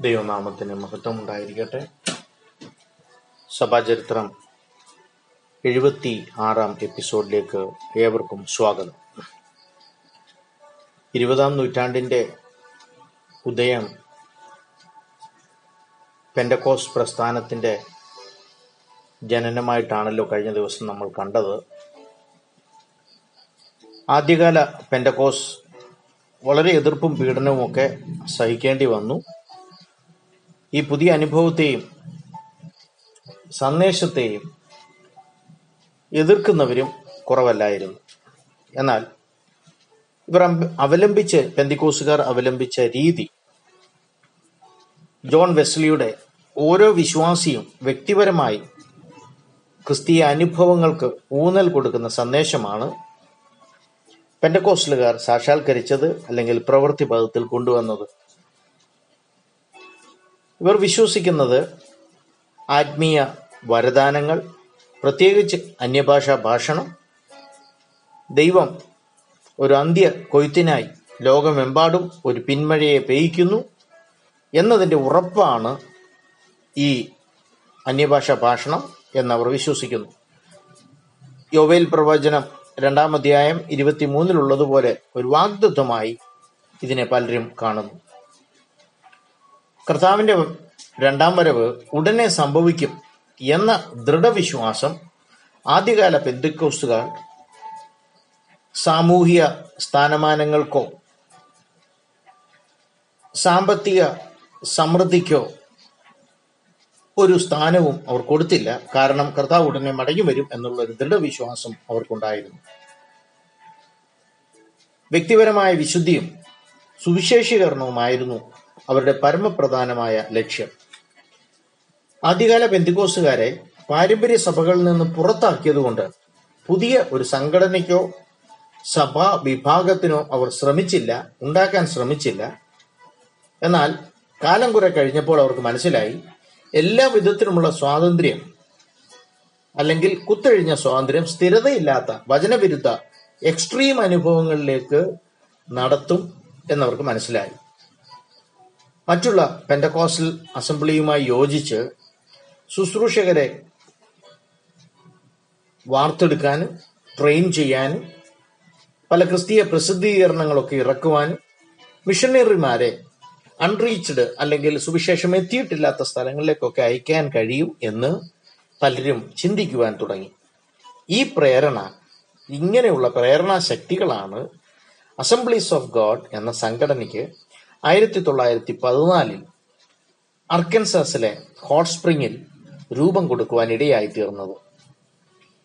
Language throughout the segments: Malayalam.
ദൈവനാമത്തിന് മഹത്വം ഉണ്ടായിരിക്കട്ടെ സഭാചരിത്രം എഴുപത്തി ആറാം എപ്പിസോഡിലേക്ക് ഏവർക്കും സ്വാഗതം. ഇരുപതാം നൂറ്റാണ്ടിന്റെ ഉദയം പെൻഡക്കോസ് പ്രസ്ഥാനത്തിന്റെ ജനനമായിട്ടാണല്ലോ കഴിഞ്ഞ ദിവസം നമ്മൾ കണ്ടത്. ആദ്യകാല പെൻഡക്കോസ് വളരെ എതിർപ്പും പീഡനവും ഒക്കെ സഹിക്കേണ്ടി വന്നു. ഈ പുതിയ അനുഭവത്തെയും സന്ദേശത്തെയും എതിർക്കുന്നവരും കുറവല്ലായിരുന്നു. എന്നാൽ ഇവർ അവലംബിച്ച് പെന്തിക്കോസുകാർ അവലംബിച്ച രീതി ജോൺ വെസ്ലിയുടെ ഓരോ വിശ്വാസിയും വ്യക്തിപരമായി ക്രിസ്തീയ അനുഭവങ്ങൾക്ക് ഊന്നൽ കൊടുക്കുന്ന സന്ദേശമാണ് പെൻഡക്കോസ്റ്റലുകാർ സാക്ഷാത്കരിച്ചത് അല്ലെങ്കിൽ പ്രവൃത്തി പദത്തിൽ കൊണ്ടുവന്നത്. ഇവർ വിശ്വസിക്കുന്നത് ആത്മീയ വരദാനങ്ങൾ പ്രത്യേകിച്ച് അന്യഭാഷാ ഭാഷണം ദൈവം ഒരു അന്ത്യ കൊയ്ത്തിനായി ലോകമെമ്പാടും ഒരു പിന്മഴയെ പെയ്യിക്കുന്നു എന്നതിന്റെ ഉറപ്പാണ് ഈ അന്യഭാഷാ ഭാഷണം എന്നവർ വിശ്വസിക്കുന്നു. യോവേൽ പ്രവചനം രണ്ടാം അധ്യായം ഇരുപത്തിമൂന്നിലുള്ളതുപോലെ ഒരു വാഗ്ദത്വമായി ഇതിനെ പലരും കാണുന്നു. കർത്താവിന്റെ രണ്ടാം വരവ് ഉടനെ സംഭവിക്കും എന്ന ദൃഢവിശ്വാസം ആദ്യകാല പെന്തിക്കോസ്തുകാർ സാമൂഹിക സ്ഥാനമാനങ്ങൾക്കോ സാമ്പത്തിക സമൃദ്ധിക്കോ ഒരു സ്ഥാനവും അവർ കൊടുത്തില്ല. കാരണം കർത്താവ് ഉടനെ മടങ്ങി വരും എന്നുള്ള ഒരു ദൃഢവിശ്വാസം അവർക്കുണ്ടായിരുന്നു. വ്യക്തിപരമായ വിശുദ്ധിയും സുവിശേഷീകരണവുമായിരുന്നു അവരുടെ പരമപ്രധാനമായ ലക്ഷ്യം. ആദ്യകാല ബന്ധുക്കോസുകാരെ പാരമ്പര്യ സഭകളിൽ നിന്ന് പുറത്താക്കിയതുകൊണ്ട് പുതിയ ഒരു സംഘടനയ്ക്കോ സഭാ വിഭാഗത്തിനോ അവർ ശ്രമിച്ചില്ല ഉണ്ടാക്കാൻ ശ്രമിച്ചില്ല. എന്നാൽ കാലം കുറെ കഴിഞ്ഞപ്പോൾ അവർക്ക് മനസ്സിലായി എല്ലാ വിധത്തിലുമുള്ള സ്വാതന്ത്ര്യം അല്ലെങ്കിൽ കുത്തൊഴിഞ്ഞ സ്വാതന്ത്ര്യം സ്ഥിരതയില്ലാത്ത വചനവിരുദ്ധ എക്സ്ട്രീം അനുഭവങ്ങളിലേക്ക് നടത്തും എന്നവർക്ക് മനസ്സിലായി. മറ്റുള്ള പെൻഡക്കോസ്റ്റൽ അസംബ്ലിയുമായി യോജിച്ച് ശുശ്രൂഷകരെ വാർത്തെടുക്കാനും ട്രെയിൻ ചെയ്യാനും പല ക്രിസ്തീയ പ്രസിദ്ധീകരണങ്ങളൊക്കെ ഇറക്കുവാനും മിഷണറിമാരെ അൺറീച്ച്ഡ് അല്ലെങ്കിൽ സുവിശേഷം എത്തിയിട്ടില്ലാത്ത സ്ഥലങ്ങളിലേക്കൊക്കെ അയക്കാൻ കഴിയും എന്ന് പലരും ചിന്തിക്കുവാൻ തുടങ്ങി. ഈ പ്രേരണ ഇങ്ങനെയുള്ള പ്രേരണാ ശക്തികളാണ് അസംബ്ലീസ് ഓഫ് ഗോഡ് എന്ന സംഘടനയ്ക്ക് ആയിരത്തി തൊള്ളായിരത്തി പതിനാലിൽ അർക്കൻസാസിലെ ഹോട്ട് സ്പ്രിംഗിൽ രൂപം കൊടുക്കുവാൻ ഇടയായി തീർന്നത്.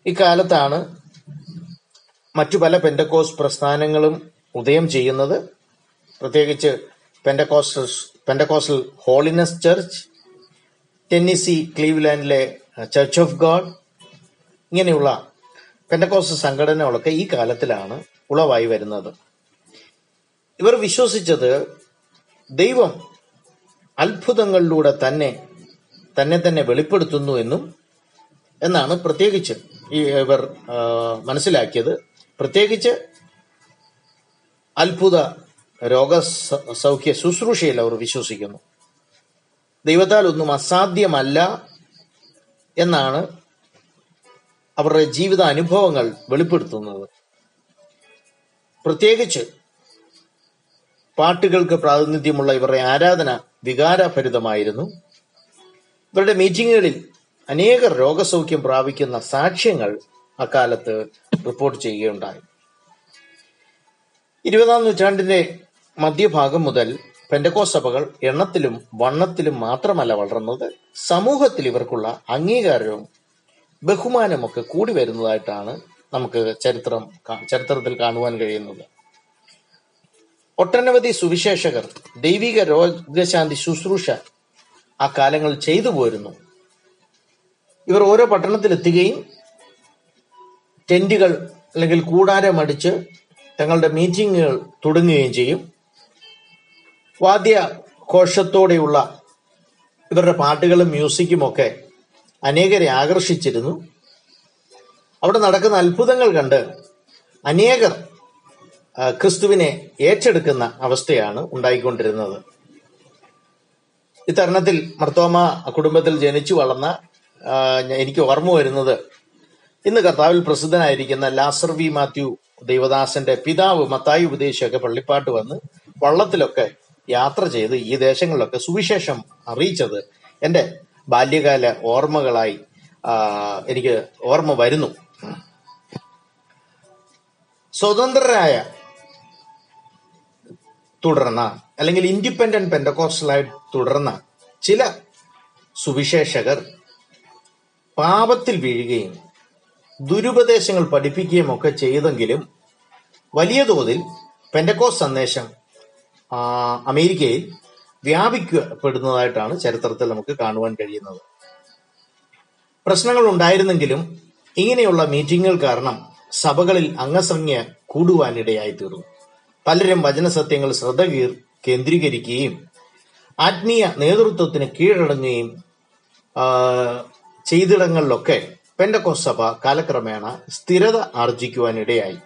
ഇക്കാലത്താണ് മറ്റു പല പെൻഡക്കോസ് പ്രസ്ഥാനങ്ങളും ഉദയം ചെയ്യുന്നത്. പ്രത്യേകിച്ച് Pentecostal Pentecostal holiness church Tennessee ക്ലീവ്ലാൻഡിലെ church of God ഇങ്ങനെയുള്ള പെൻഡക്കോസ് സംഘടനകളൊക്കെ ഈ കാലത്തിലാണ് ഉളവായി വരുന്നത്. ഇവർ വിശ്വസിച്ചത് ദൈവം അത്ഭുതങ്ങളിലൂടെ തന്നെ തന്നെ തന്നെ വെളിപ്പെടുത്തുന്നു എന്നും എന്നാണ് പ്രത്യേകിച്ച് ഇവർ മനസ്സിലാക്കിയത്. പ്രത്യേകിച്ച് അത്ഭുത രോഗ സൗഖ്യ ശുശ്രൂഷയിൽ അവർ വിശ്വസിക്കുന്നു. ദൈവത്താൽ ഒന്നും അസാധ്യമല്ല എന്നാണ് അവരുടെ ജീവിത അനുഭവങ്ങൾ വെളിപ്പെടുത്തുന്നത്. പ്രത്യേകിച്ച് പാട്ടുകൾക്ക് പ്രാതിനിധ്യമുള്ള ഇവരുടെ ആരാധന വികാരഭരിതമായിരുന്നു. ഇവരുടെ മീറ്റിങ്ങുകളിൽ അനേകർ രോഗസൗഖ്യം പ്രാപിക്കുന്ന സാക്ഷ്യങ്ങൾ അക്കാലത്ത് റിപ്പോർട്ട് ചെയ്യുകയുണ്ടായി. ഇരുപതാം നൂറ്റാണ്ടിന്റെ മധ്യഭാഗം മുതൽ പെൻഡക്കോ സഭകൾ എണ്ണത്തിലും വണ്ണത്തിലും മാത്രമല്ല വളർന്നത്. സമൂഹത്തിൽ ഇവർക്കുള്ള അംഗീകാരവും ബഹുമാനമൊക്കെ കൂടി വരുന്നതായിട്ടാണ് നമുക്ക് ചരിത്രം ചരിത്രത്തിൽ കാണുവാൻ കഴിയുന്നത്. ഒട്ടനവധി സുവിശേഷകർ ദൈവിക രോഗശാന്തി ശുശ്രൂഷ ആ കാലങ്ങൾ ചെയ്തു പോരുന്നു. ഇവർ ഓരോ പട്ടണത്തിലെത്തുകയും ടെന്റുകൾ അല്ലെങ്കിൽ കൂടാരം അടിച്ച് തങ്ങളുടെ മീറ്റിങ്ങുകൾ തുടങ്ങുകയും ചെയ്യും. വാദ്യ ഇവരുടെ പാട്ടുകളും മ്യൂസിക്കും ഒക്കെ അനേകരെ ആകർഷിച്ചിരുന്നു. അവിടെ നടക്കുന്ന അത്ഭുതങ്ങൾ കണ്ട് അനേകർ ക്രിസ്തുവിനെ ഏറ്റെടുക്കുന്ന അവസ്ഥയാണ് ഉണ്ടായിക്കൊണ്ടിരുന്നത്. ഇത്തരണത്തിൽ മർത്തോമ കുടുംബത്തിൽ ജനിച്ചു വളർന്ന എനിക്ക് ഓർമ്മ വരുന്നത് ഇന്ന് കർത്താവിൽ പ്രസിദ്ധനായിരിക്കുന്ന ലാസർ വി മാത്യു ദൈവദാസന്റെ പിതാവ് മത്തായി ഉപദേശിയൊക്കെ പള്ളിപ്പാട്ട് വന്ന് വള്ളത്തിലൊക്കെ യാത്ര ചെയ്ത് ഈ ദേശങ്ങളിലൊക്കെ സുവിശേഷം അറിയിച്ചത് എന്റെ ബാല്യകാല ഓർമ്മകളായി എനിക്ക് ഓർമ്മ വരുന്നു. സ്വതന്ത്രരായ തുടർന്ന അല്ലെങ്കിൽ ഇൻഡിപെൻഡന്റ് പെൻഡകോസ്റ്റലായി തുടർന്ന ചില സുവിശേഷകർ പാപത്തിൽ വീഴുകയും ദുരുപദേശങ്ങൾ പഠിപ്പിക്കുകയും ഒക്കെ ചെയ്തെങ്കിലും വലിയ തോതിൽ പെൻഡക്കോസ് സന്ദേശം അമേരിക്കയിൽ വ്യാപിക്കപ്പെടുന്നതായിട്ടാണ് ചരിത്രത്തിൽ നമുക്ക് കാണുവാൻ കഴിയുന്നത്. പ്രശ്നങ്ങൾ ഉണ്ടായിരുന്നെങ്കിലും ഇങ്ങനെയുള്ള മീറ്റിങ്ങുകൾ കാരണം സഭകളിൽ അംഗസംഖ്യ കൂടുവാനിടയായി തീർന്നു പലരും വചനസത്യങ്ങൾ ശ്രദ്ധ കേന്ദ്രീകരിക്കുകയും ആത്മീയ നേതൃത്വത്തിന് കീഴടങ്ങുകയും ചെയ്തിടങ്ങളിലൊക്കെ പെൻഡക്കോസ് സഭ കാലക്രമേണ സ്ഥിരത ആർജിക്കുവാനിടയായി.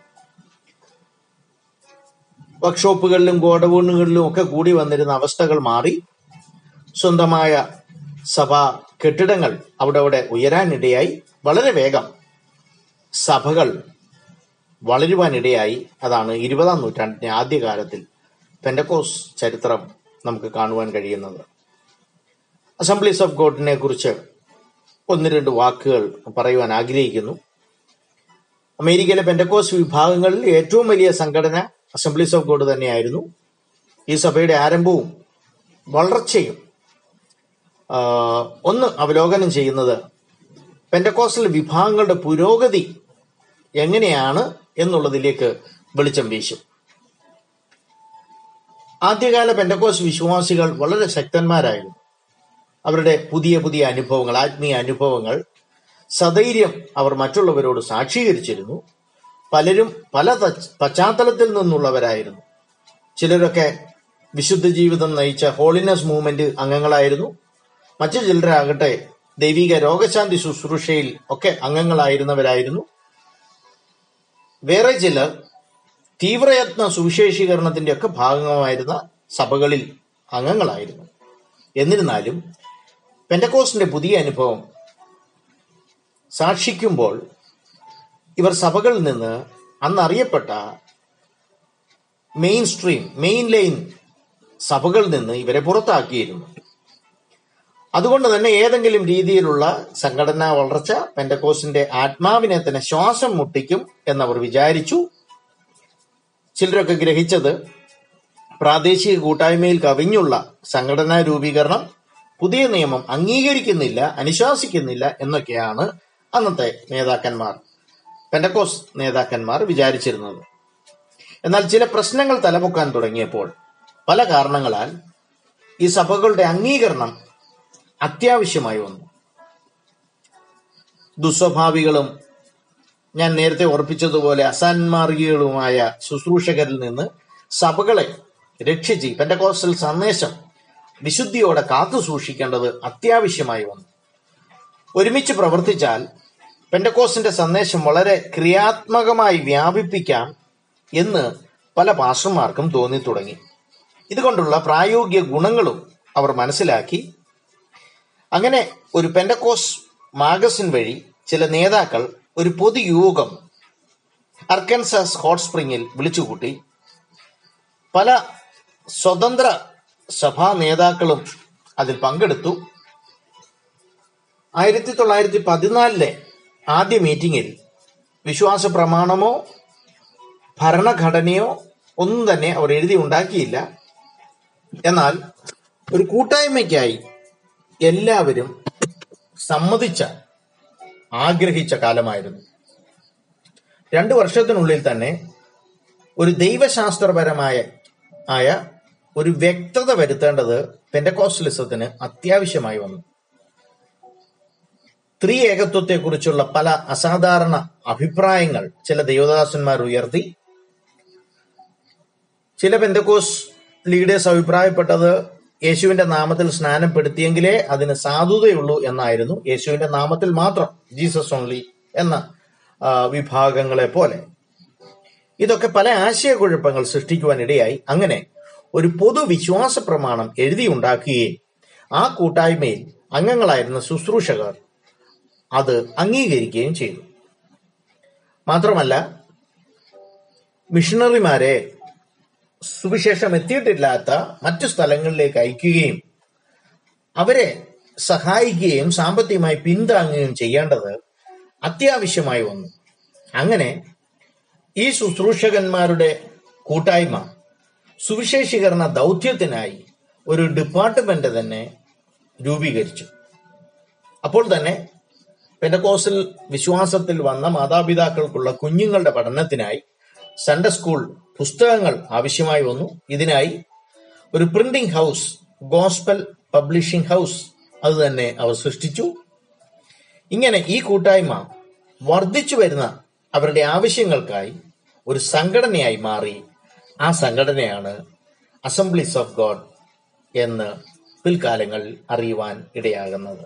വർക്ക്ഷോപ്പുകളിലും ഗോഡൌണുകളിലും ഒക്കെ കൂടി വന്നിരുന്ന അവസ്ഥകൾ മാറി സ്വന്തമായ സഭാ കെട്ടിടങ്ങൾ അവിടെ അവിടെ ഉയരാനിടയായി. വളരെ വേഗം സഭകൾ വളരുവാനിടയായി അതാണ് ഇരുപതാം നൂറ്റാണ്ടിന്റെ ആദ്യകാലത്തിൽ പെൻഡക്കോസ് ചരിത്രം നമുക്ക് കാണുവാൻ കഴിയുന്നത്. അസംബ്ലീസ് ഓഫ് ഗോഡിനെ കുറിച്ച് ഒന്ന് രണ്ട് വാക്കുകൾ പറയുവാൻ ആഗ്രഹിക്കുന്നു. അമേരിക്കയിലെ പെൻഡക്കോസ് വിഭാഗങ്ങളിൽ ഏറ്റവും വലിയ സംഘടന അസംബ്ലീസ് ഓഫ് ഗോഡ് തന്നെയായിരുന്നു. ഈ സഭയുടെ ആരംഭവും വളർച്ചയും ഒന്ന് അവലോകനം ചെയ്യുന്നത് പെൻഡക്കോസ്റ്റൽ വിഭാഗങ്ങളുടെ പുരോഗതി എങ്ങനെയാണ് എന്നുള്ളതിലേക്ക് വെളിച്ചം വീശും. ആദ്യകാല പെൻഡക്കോസ് വിശ്വാസികൾ വളരെ ശക്തന്മാരായിരുന്നു. അവരുടെ പുതിയ പുതിയ അനുഭവങ്ങൾ ആത്മീയ അനുഭവങ്ങൾ സധൈര്യം അവർ മറ്റുള്ളവരോട് സാക്ഷീകരിച്ചിരുന്നു. പലരും പല പശ്ചാത്തലത്തിൽ നിന്നുള്ളവരായിരുന്നു. ചിലരൊക്കെ വിശുദ്ധ ജീവിതം നയിച്ച ഹോളിനസ് മൂവ്മെന്റ് അംഗങ്ങളായിരുന്നു. മറ്റു ചിലരാകട്ടെ ദൈവിക രോഗശാന്തി ശുശ്രൂഷയിൽ ഒക്കെ അംഗങ്ങളായിരുന്നവരായിരുന്നു. വേറെ ചിലർ തീവ്രയത്ന സുവിശേഷീകരണത്തിന്റെ ഒക്കെ ഭാഗമായിരുന്ന സഭകളിൽ അംഗങ്ങളായിരുന്നു. എന്നിരുന്നാലും പെൻഡക്കോസിന്റെ പുതിയ അനുഭവം സാക്ഷിക്കുമ്പോൾ ഇവർ സഭകളിൽ നിന്ന് അന്നറിയപ്പെട്ട മെയിൻ സ്ട്രീം മെയിൻ ലൈൻ സഭകളിൽ നിന്ന് ഇവരെ പുറത്താക്കിയിരുന്നു. അതുകൊണ്ട് തന്നെ ഏതെങ്കിലും രീതിയിലുള്ള സംഘടനാ വളർച്ച പെൻഡക്കോസിന്റെ ആത്മാവിനെ തന്നെ ശ്വാസം മുട്ടിക്കും എന്നവർ വിചാരിച്ചു. ചിലരൊക്കെ ഗ്രഹിച്ചത് പ്രാദേശിക കൂട്ടായ്മയിൽ കവിഞ്ഞുള്ള സംഘടനാ രൂപീകരണം പുതിയ നിയമം അംഗീകരിക്കുന്നില്ല അനുശാസിക്കുന്നില്ല എന്നൊക്കെയാണ് അന്നത്തെ നേതാക്കന്മാർ പെൻഡക്കോസ് നേതാക്കന്മാർ വിചാരിച്ചിരുന്നത്. എന്നാൽ ചില പ്രശ്നങ്ങൾ തലപൊക്കാൻ തുടങ്ങിയപ്പോൾ പല കാരണങ്ങളാൽ ഈ സഭകളുടെ അംഗീകരണം അത്യാവശ്യമായി വന്നു. ദുസ്വഭാവികളും ഞാൻ നേരത്തെ ഓർപ്പിച്ചതുപോലെ അസാൻമാർഗികളുമായ ശുശ്രൂഷകരിൽ നിന്ന് സഭകളെ രക്ഷിച്ച് പെൻഡകോസ്റ്റൽ സന്ദേശം വിശുദ്ധിയോടെ കാത്തു സൂക്ഷിക്കേണ്ടത് അത്യാവശ്യമായി വന്നു. ഒരുമിച്ച് പ്രവർത്തിച്ചാൽ പെൻഡക്കോസിന്റെ സന്ദേശം വളരെ ക്രിയാത്മകമായി വ്യാപിപ്പിക്കാം എന്ന് പല പാസ്റ്റർമാർക്കും തോന്നി തുടങ്ങി ഇതുകൊണ്ടുള്ള പ്രായോഗിക ഗുണങ്ങളും അവർ മനസ്സിലാക്കി അങ്ങനെ ഒരു പെൻഡക്കോസ് മാഗസിൻ വഴി ചില നേതാക്കൾ ഒരു പൊതുയോഗം അർക്കൻസാസ് ഹോട്ട് സ്പ്രിങ്ങിൽ വിളിച്ചുകൂട്ടി. പല സ്വതന്ത്ര സഭാ നേതാക്കളും അതിൽ പങ്കെടുത്തു. ആയിരത്തി തൊള്ളായിരത്തി പതിനാലിലെ ആദ്യ മീറ്റിംഗിൽ വിശ്വാസ പ്രമാണമോ ഭരണഘടനയോ ഒന്നും തന്നെ അവർ എഴുതി ഉണ്ടാക്കിയില്ല എന്നാൽ ഒരു കൂട്ടായ്മയ്ക്കായി എല്ലാവരും സമ്മതിച്ച ആഗ്രഹിച്ച കാലമായിരുന്നു. രണ്ടു വർഷത്തിനുള്ളിൽ തന്നെ ഒരു ദൈവശാസ്ത്രപരമായ ആയ ഒരു വ്യക്തത വരുത്തേണ്ടത് പെൻഡക്കോസ്റ്റലിസത്തിന് അത്യാവശ്യമായി വന്നു. ത്രീ ഏകത്വത്തെക്കുറിച്ചുള്ള പല അസാധാരണ അഭിപ്രായങ്ങൾ ചില ദേവദാസന്മാർ ഉയർത്തി. ചില പെന്തക്കോസ് ലീഡേഴ്സ് അഭിപ്രായപ്പെട്ടത് യേശുവിന്റെ നാമത്തിൽ സ്നാനപ്പെടുത്തിയെങ്കിലേ അതിന് സാധുതയുള്ളൂ എന്നായിരുന്നു യേശുവിന്റെ നാമത്തിൽ മാത്രം ജീസസ് ഓൺലി എന്ന വിഭാഗങ്ങളെ പോലെ. ഇതൊക്കെ പല ആശയക്കുഴപ്പങ്ങൾ സൃഷ്ടിക്കുവാനിടയായി അങ്ങനെ ഒരു പൊതുവിശ്വാസ പ്രമാണം എഴുതിയുണ്ടാക്കുകയും ആ കൂട്ടായ്മയിൽ അംഗങ്ങളായിരുന്ന ശുശ്രൂഷകർ അത് അംഗീകരിക്കുകയും ചെയ്തു. മാത്രമല്ല മിഷണറിമാരെ സുവിശേഷം എത്തിയിട്ടില്ലാത്ത മറ്റു സ്ഥലങ്ങളിലേക്ക് അയക്കുകയും അവരെ സഹായിക്കുകയും സാമ്പത്തികമായി പിന്താങ്ങുകയും ചെയ്യേണ്ടത് അത്യാവശ്യമായി വന്നു. അങ്ങനെ ഈ ശുശ്രൂഷകന്മാരുടെ കൂട്ടായ്മ സുവിശേഷീകരണ ദൗത്യത്തിനായി ഒരു ഡിപ്പാർട്ട്മെന്റ് തന്നെ രൂപീകരിച്ചു. അപ്പോൾ തന്നെ പെൻഡകോസിൽ വിശ്വാസത്തിൽ വന്ന മാതാപിതാക്കൾക്കുള്ള കുഞ്ഞുങ്ങളുടെ പഠനത്തിനായി സൺഡേ സ്കൂൾ പുസ്തകങ്ങൾ ആവശ്യമായി വന്നു. ഇതിനായി ഒരു printing house gospel publishing house അത് തന്നെ അവർ സൃഷ്ടിച്ചു. ഇങ്ങനെ ഈ കൂട്ടായ്മ വർദ്ധിച്ചു വരുന്ന അവരുടെ ആവശ്യങ്ങൾക്കായി ഒരു സംഘടനയായി മാറി. ആ സംഘടനയാണ് അസംബ്ലീസ് ഓഫ് ഗോഡ് എന്ന് പിൽക്കാലങ്ങളിൽ അറിയുവാൻ ഇടയാകുന്നത്.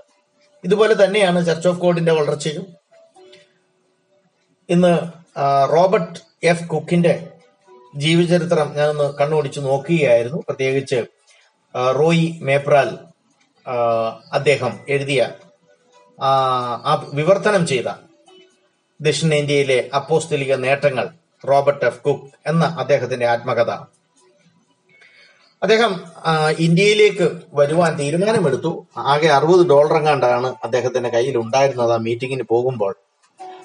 ഇതുപോലെ തന്നെയാണ് ചർച്ച് ഓഫ് ഗോഡിന്റെ വളർച്ചയും. ഇന്ന് റോബർട്ട് എഫ്. കുക്കിന്റെ ജീവചരിത്രം ഞാനൊന്ന് കണ്ണോടിച്ച് നോക്കുകയായിരുന്നു. പ്രത്യേകിച്ച് റോയ് മേപ്രാൽ അദ്ദേഹം എഴുതിയ ആ വിവർത്തനം ചെയ്ത ദക്ഷിണേന്ത്യയിലെ അപ്പോസ്തലിക നേട്ടങ്ങൾ റോബർട്ട് എഫ്. കുക്ക് എന്ന അദ്ദേഹത്തിന്റെ ആത്മകഥ. അദ്ദേഹം ഇന്ത്യയിലേക്ക് വരുവാൻ തീരുമാനമെടുത്തു. ആകെ അറുപത് ഡോളർ എങ്ങാണ്ടാണ് അദ്ദേഹത്തിന്റെ കയ്യിൽ ഉണ്ടായിരുന്നത് ആ മീറ്റിങ്ങിന് പോകുമ്പോൾ.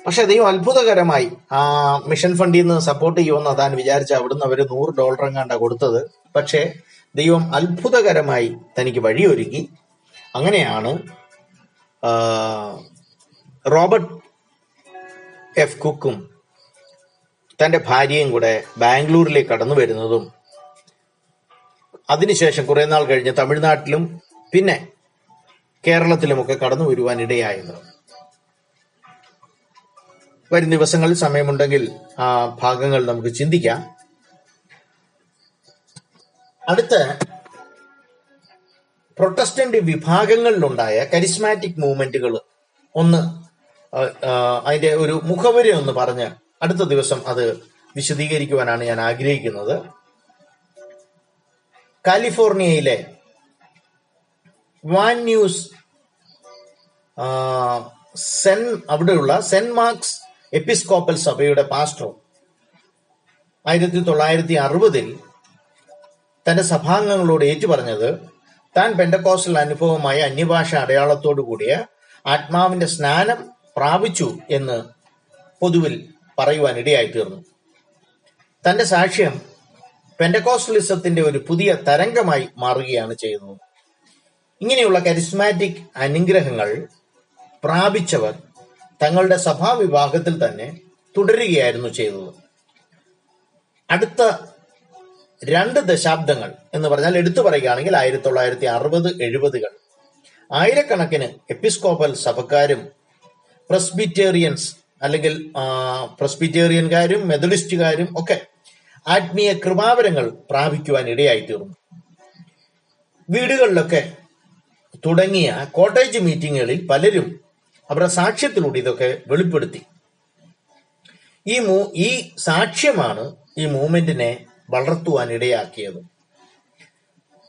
പക്ഷെ ദൈവം അത്ഭുതകരമായി ആ മിഷൻ ഫണ്ടിൽ നിന്ന് സപ്പോർട്ട് ചെയ്യുമെന്ന് താൻ വിചാരിച്ച അവിടുന്ന് അവർ നൂറ് ഡോളർ എങ്ങാണ്ടാ കൊടുത്തത്. പക്ഷേ ദൈവം അത്ഭുതകരമായി തനിക്ക് വഴിയൊരുക്കി. അങ്ങനെയാണ് റോബർട്ട് എഫ്. കുക്കും തന്റെ ഭാര്യയും കൂടെ ബാംഗ്ലൂരിലേക്ക് കടന്നു വരുന്നതും അതിനുശേഷം കുറെ നാൾ കഴിഞ്ഞ് തമിഴ്നാട്ടിലും പിന്നെ കേരളത്തിലുമൊക്കെ കടന്നു വരുവാൻ ഇടയായത് വരും ദിവസങ്ങളിൽ സമയമുണ്ടെങ്കിൽ ആ ഭാഗങ്ങൾ നമുക്ക് ചിന്തിക്കാം. അടുത്ത പ്രൊട്ടസ്റ്റന്റ് വിഭാഗങ്ങളിലുണ്ടായ കരിസ്മാറ്റിക് മൂവ്മെന്റുകൾ ഒന്ന് അതിന്റെ ഒരു മുഖവരി ഒന്ന് പറഞ്ഞ് അടുത്ത ദിവസം അത് വിശദീകരിക്കുവാനാണ് ഞാൻ ആഗ്രഹിക്കുന്നത്. കാലിഫോർണിയയിലെ വാൻ ന്യൂസ് സെൻ അവിടെയുള്ള സെന്റ് മാർക്സ് എപ്പിസ്കോപ്പൽ സഭയുടെ പാസ്റ്റർ ആയിരത്തി തൊള്ളായിരത്തി അറുപതിൽ തന്റെ സഭാംഗങ്ങളോട് ഏറ്റുപറഞ്ഞത് താൻ പെൻഡക്കോസ്റ്റൽ അനുഭവമായ അന്യഭാഷ അടയാളത്തോടു കൂടിയ ആത്മാവിന്റെ സ്നാനം പ്രാപിച്ചു എന്ന് പൊതുവിൽ പറയുവാൻ ഇടയായി തീർന്നു. തന്റെ സാക്ഷ്യം പെൻഡക്കോസ്റ്റലിസത്തിന്റെ ഒരു പുതിയ തരംഗമായി മാറുകയാണ് ചെയ്യുന്നത്. ഇങ്ങനെയുള്ള കരിസ്മാറ്റിക് അനുഗ്രഹങ്ങൾ പ്രാപിച്ചവർ തങ്ങളുടെ സഭാവിഭാഗത്തിൽ തന്നെ തുടരുകയായിരുന്നു ചെയ്തത്. അടുത്ത രണ്ട് ദശാബ്ദങ്ങൾ എന്ന് പറഞ്ഞാൽ എടുത്തു പറയുകയാണെങ്കിൽ ആയിരത്തി തൊള്ളായിരത്തി അറുപത് എഴുപതുകൾ. ആയിരക്കണക്കിന് എപ്പിസ്കോപ്പൽ സഭക്കാരും പ്രസ്ബിറ്റേറിയൻസ് അല്ലെങ്കിൽ പ്രസ്ബിറ്റേറിയൻകാരും മെത്തഡിസ്റ്റുകാരും ഒക്കെ ആത്മീയ കൃപാവരങ്ങൾ പ്രാപിക്കുവാൻ ഇടയായി തീർന്നു വീടുകളിലൊക്കെ തുടങ്ങിയ കോട്ടേജ് മീറ്റിങ്ങുകളിൽ പലരും അവരുടെ സാക്ഷ്യത്തിലൂടെ ഇതൊക്കെ വെളിപ്പെടുത്തി. ഈ മൂ ഈ സാക്ഷ്യമാണ് ഈ മൂവ്മെന്റിനെ വളർത്തുവാൻ ഇടയാക്കിയത്.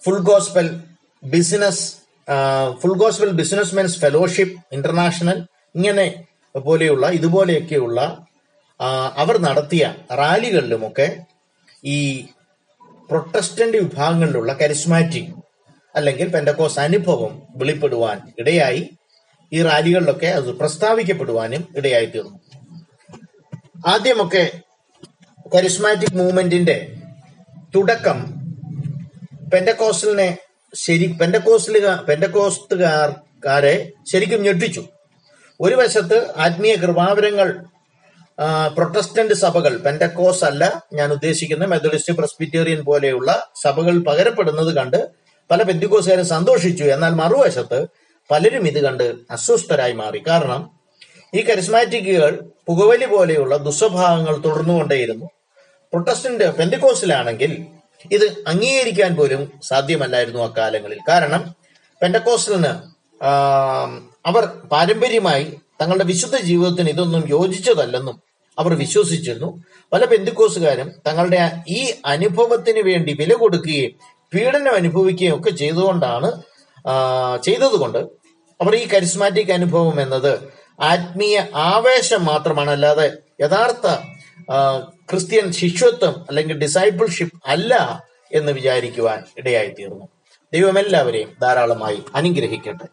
Full gospel business full gospel business men's fellowship international ഇങ്ങനെ പോലെയുള്ള ഇതുപോലെയൊക്കെയുള്ള അവർ നടത്തിയ റാലികളിലുമൊക്കെ ഈ പ്രൊട്ടസ്റ്റന്റ് വിഭാഗങ്ങളിലുള്ള കരിസ്മാറ്റിക് അല്ലെങ്കിൽ പെൻഡക്കോസ് അനുഭവം വെളിപ്പെടുവാൻ ഇടയായി. ഈ റാലികളിലൊക്കെ അത് പ്രസ്താവിക്കപ്പെടുവാനും ഇടയായിത്തീർന്നു. ആദ്യമൊക്കെ കരിസ്മാറ്റിക് മൂവ്മെന്റിന്റെ തുടക്കം പെൻഡക്കോസ്റ്റലിനെ ശരി പെൻഡക്കോസ്റ്റലുകാ പെൻഡക്കോസ്റ്റുകാരെ ശരിക്കും ഞെട്ടിച്ചു. ഒരു വശത്ത് ആത്മീയ കൃപാവരങ്ങൾ പ്രൊട്ടസ്റ്റന്റ് സഭകൾ പെൻഡക്കോസ് അല്ല ഞാൻ ഉദ്ദേശിക്കുന്ന മെത്തഡിസ്റ്റ് പ്രസ്ബിറ്റേറിയൻ പോലെയുള്ള സഭകൾ പകരപ്പെടുന്നത് കണ്ട് പല പെന്തിക്കോസുകാരും സന്തോഷിച്ചു. എന്നാൽ മറുവശത്ത് പലരും ഇത് കണ്ട് അസ്വസ്ഥരായി മാറി. കാരണം ഈ കരിസ്മാറ്റിക്കുകൾ പുകവലി പോലെയുള്ള ദുസ്വഭാവങ്ങൾ തുടർന്നുകൊണ്ടേയിരുന്നു. പ്രൊട്ടസ്റ്റന്റ് പെന്തക്കോസിലാണെങ്കിൽ ഇത് അംഗീകരിക്കാൻ പോലും സാധ്യമല്ലായിരുന്നു അക്കാലങ്ങളിൽ. കാരണം പെൻഡക്കോസ്റ്റലിന് ആം, അവർ പാരമ്പര്യമായി തങ്ങളുടെ വിശുദ്ധ ജീവിതത്തിന് ഇതൊന്നും യോജിച്ചതല്ലെന്നും അവർ വിശ്വസിച്ചിരുന്നു. പല പെന്തുക്കോസുകാരും തങ്ങളുടെ ഈ അനുഭവത്തിന് വേണ്ടി വില കൊടുക്കുകയും പീഡനം അനുഭവിക്കുകയും ഒക്കെ ചെയ്തുകൊണ്ടാണ് ചെയ്തതുകൊണ്ട് അവർ ഈ കരിസ്മാറ്റിക് അനുഭവം എന്നത് ആത്മീയ ആവേശം മാത്രമാണ്. അല്ലാതെ യഥാർത്ഥ ക്രിസ്ത്യൻ ശിഷ്യത്വം അല്ലെങ്കിൽ ഡിസൈപ്പിൾഷിപ്പ് അല്ല എന്ന് വിചാരിക്കുവാൻ ഇടയായി തീർന്നു ദൈവം എല്ലാവരെയും ധാരാളമായി അനുഗ്രഹിക്കട്ടെ.